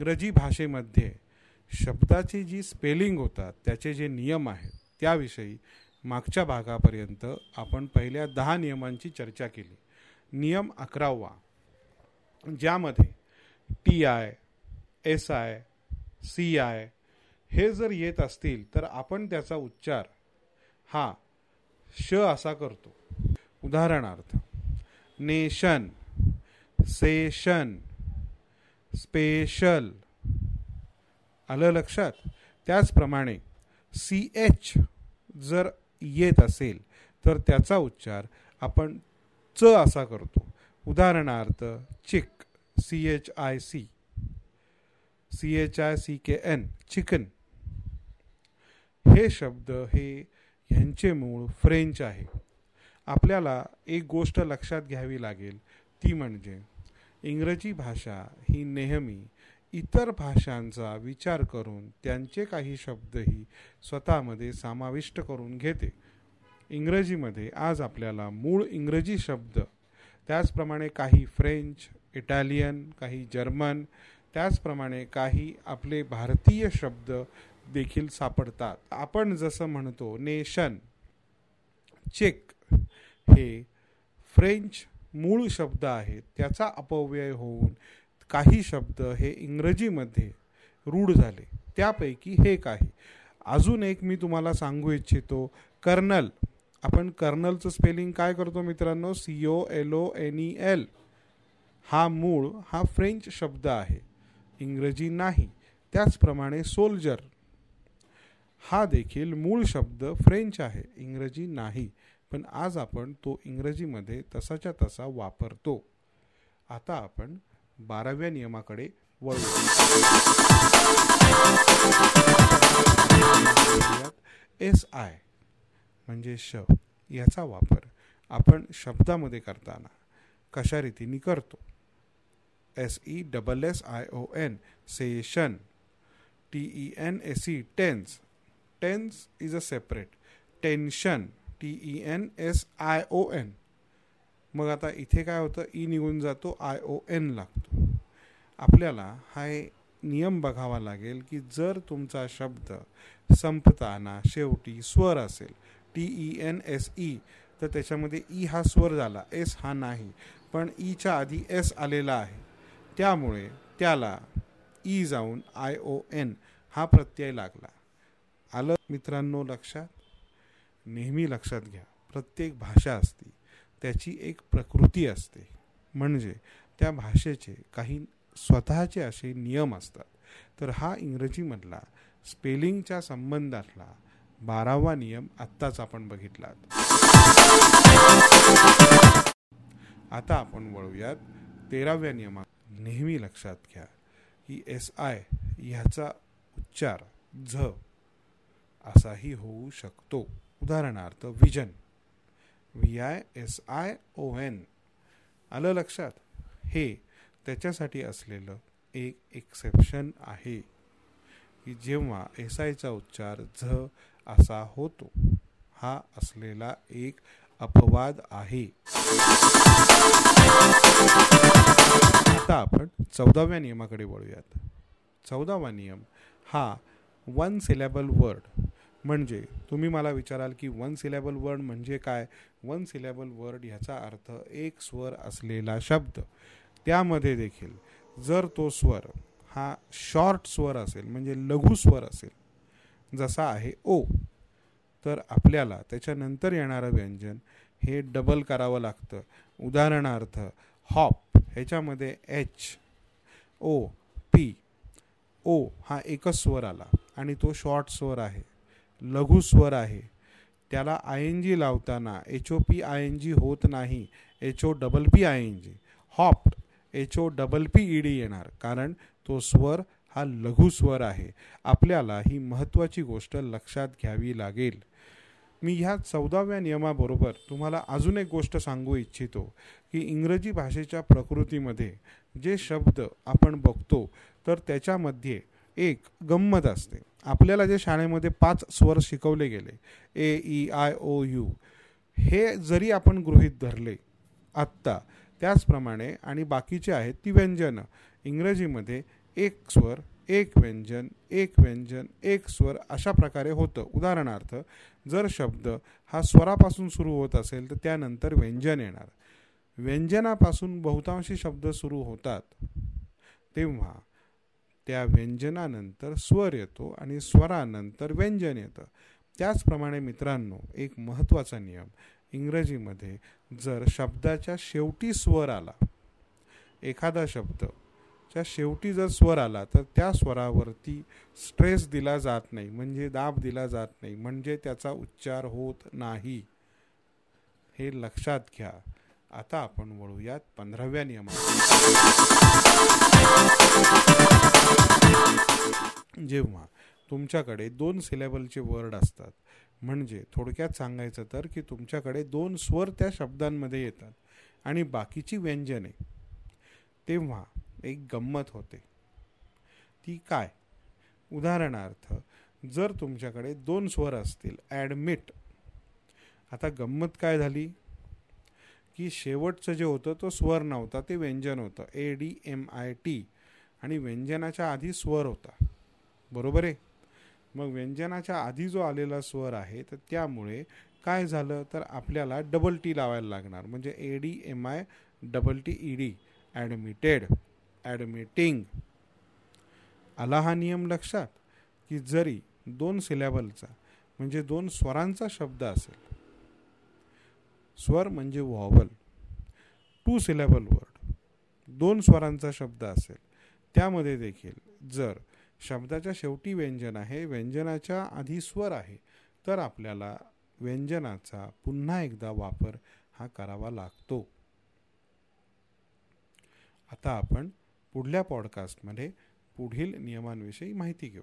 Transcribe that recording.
इंग्रजी भाषेमध्ये शब्दाची जी स्पेलिंग होतात त्याचे जे नियम आहेत त्याविषयी मागच्या भागापर्यंत आपण पहिल्या दहा नियमांची चर्चा केली. नियम अकरावा ज्यामध्ये T I S I C I हे जर येत असतील तर आपण त्याचा उच्चार हा श असा करतो. उदाहरणार्थ नेशन सेशन. स्पेशल. आलं लक्षात? त्याचप्रमाणे सी एच जर येत असेल तर त्याचा उच्चार आपण च असा करतो. उदाहरणार्थ chick C H I C C H I C K N chicken. हे शब्द हे ह्यांचे मूळ फ्रेंच आहे. आपल्याला एक गोष्ट लक्षात घ्यावी लागेल ती म्हणजे इंग्रजी भाषा ही नेहमी इतर भाषांचा विचार करून त्यांचे काही शब्दही स्वतःमध्ये समाविष्ट करून घेते. इंग्रजीमध्ये आज आपल्याला मूळ इंग्रजी शब्द त्याचप्रमाणे काही फ्रेंच इटालियन काही जर्मन त्याचप्रमाणे काही आपले भारतीय शब्द देखील सापडतात. आपण जसं म्हणतो नेशन चेक हे फ्रेंच मूळ शब्द आहेत त्याचा अपव्यय होऊन काही शब्द हे इंग्रजीमध्ये रूढ झाले. त्यापैकी हे काही. अजून एक मी तुम्हाला सांगू इच्छितो. कर्नल. आपण कर्नलचं स्पेलिंग काय करतो मित्रांनो? C O L O N E L हा मूळ हा फ्रेंच शब्द आहे. इंग्रजी नाही. त्याचप्रमाणे सोल्जर हा देखील मूळ शब्द फ्रेंच आहे. इंग्रजी नाही. पण आज आपण तो इंग्रजीमध्ये तसाच्या तसा वापरतो. आता आपण बाराव्या नियमाकडे वळू. एस आय म्हणजे श याचा वापर आपण शब्दामध्ये करताना कशा रीतीने करतो? S E double S I O N session. T E N S E tense. Tense is a separate. Tension. T E N S I O N मग आता इथे काय होतं? ई निघून जातो आय ओ एन लागतो. आपल्याला हा नियम बघावा लागेल की जर तुमचा शब्द संपताना शेवटी स्वर असेल T E N S E तर त्याच्यामध्ये ई हा स्वर झाला एस हा नाही. पण e ईच्या आधी एस आलेला आहे. त्यामुळे त्याला ई जाऊन आय ओ एन हा प्रत्यय लागला. आलं मित्रांनो लक्षात? नेहमी लक्षात घ्या. प्रत्येक भाषा असते. त्याची एक प्रकृती असते. म्हणजे त्या भाषेचे काही स्वतःचे असे नियम असतात. तर हा इंग्रजीमधला स्पेलिंगच्या संबंधातला बारावा नियम आत्ताच आपण बघितला आता आपण वळूयात तेराव्या नियमात. नेहमी लक्षात घ्या. की एस आय ह्याचा उच्चार झ असाही होऊ शकतो. उदाहरणार्थ vision V I S I O N आलं लक्षात? हे त्याच्यासाठी असलेलं एक एक्सेप्शन आहे. की जेव्हा एस आयचा उच्चार झ असा होतो हा असलेला एक अपवाद आहे. आता आपण चौदाव्या नियमाकडे वळूयात. चौदावा नियम हा वन सिलेबल वर्ड म्हणजे तुम्ही मला विचाराल की वन सिलेबल वर्ड म्हणजे काय? वन सिलेबल वर्ड ह्याचा अर्थ एक स्वर असलेला शब्द. त्यामध्ये देखील जर तो स्वर हा शॉर्ट स्वर असेल म्हणजे लघु स्वर असेल जसा आहे ओ तर आपल्याला त्याच्यानंतर येणारं व्यंजन हे डबल करावं लागतं. उदाहरणार्थ हॉप ह्याच्यामध्ये एच ओ पी ओ हा एकच स्वर आला आणि तो शॉर्ट स्वर आहे. लघु स्वर आहे. त्याला आय एन जी लावताना H O P I N G होत नाही. H O double P I N G hopped H O double P E D येणार. कारण तो स्वर हा लघु स्वर आहे. आपल्याला ही महत्त्वाची गोष्ट लक्षात घ्यावी लागेल. मी ह्या चौदाव्या नियमाबरोबर तुम्हाला अजून एक गोष्ट सांगू इच्छितो की इंग्रजी भाषेच्या प्रकृतीमध्ये जे शब्द आपण बघतो तर त्याच्यामध्ये एक गंमत असते. आपल्याला जे शाळेमध्ये पाच स्वर शिकवले गेले A E I O U हे जरी आपण गृहीत धरले आत्ता त्याचप्रमाणे आणि बाकीचे आहेत ती व्यंजनं. इंग्रजीमध्ये एक स्वर एक व्यंजन एक व्यंजन एक स्वर अशा प्रकारे होतं. उदाहरणार्थ जर शब्द हा स्वरापासून सुरू होत असेल तर त्यानंतर व्यंजन येणार. व्यंजनापासून बहुतांशी शब्द सुरू होतात. तेव्हा त्या व्यंजनानंतर स्वर येतो आणि स्वरानंतर व्यंजन येतं. त्याचप्रमाणे मित्रांनो एक महत्त्वाचा नियम. इंग्रजीमध्ये जर शब्दाच्या शेवटी स्वर आला एखादा शब्द च्या शेवटी जर स्वर आला तर त्या स्वरावरती स्ट्रेस दिला जात नाही म्हणजे दाब दिला जात नाही म्हणजे त्याचा उच्चार होत नाही. हे लक्षात घ्या. आता आपण वळूयात पंधराव्या नियमा जेव्हा तुमच्याकडे दोन सिलेबलचे वर्ड असतात म्हणजे थोडक्यात सांगायचं तर की तुमच्याकडे दोन स्वर त्या शब्दांमध्ये येतात आणि बाकीची व्यंजने. तेव्हा एक गंमत होते. ती काय? उदाहरणार्थ जर तुमच्याकडे दोन स्वर असतील ॲडमिट आता गंमत काय झाली? की शेवटचं जे होतं तो स्वर नव्हता ते व्यंजन होतं. A D M I T आणि व्यंजनाच्या आधी स्वर होता. बरोबर आहे? मग व्यंजनाच्या आधी जो आलेला स्वर आहे तर त्यामुळे काय झालं? तर आपल्याला डबल टी लावायला लागणार. म्हणजे A D M I double T E D admitted admitting आला हा नियम लक्षात? की जरी दोन सिलेबलचा म्हणजे दोन स्वरांचा शब्द असेल. स्वर म्हणजे व्हॉवल टू सिलेबल वर्ड दोन स्वरांचा शब्द असेल. त्यामध्ये देखील जर शब्दाच्या शेवटी व्यंजन आहे व्यंजनाच्या आधी स्वर आहे. तर आपल्याला व्यंजनाचा पुन्हा एकदा वापर हा करावा लागतो. आता आपण पुढल्या पॉडकास्टमध्ये पुढील नियमांविषयी माहिती घेऊ.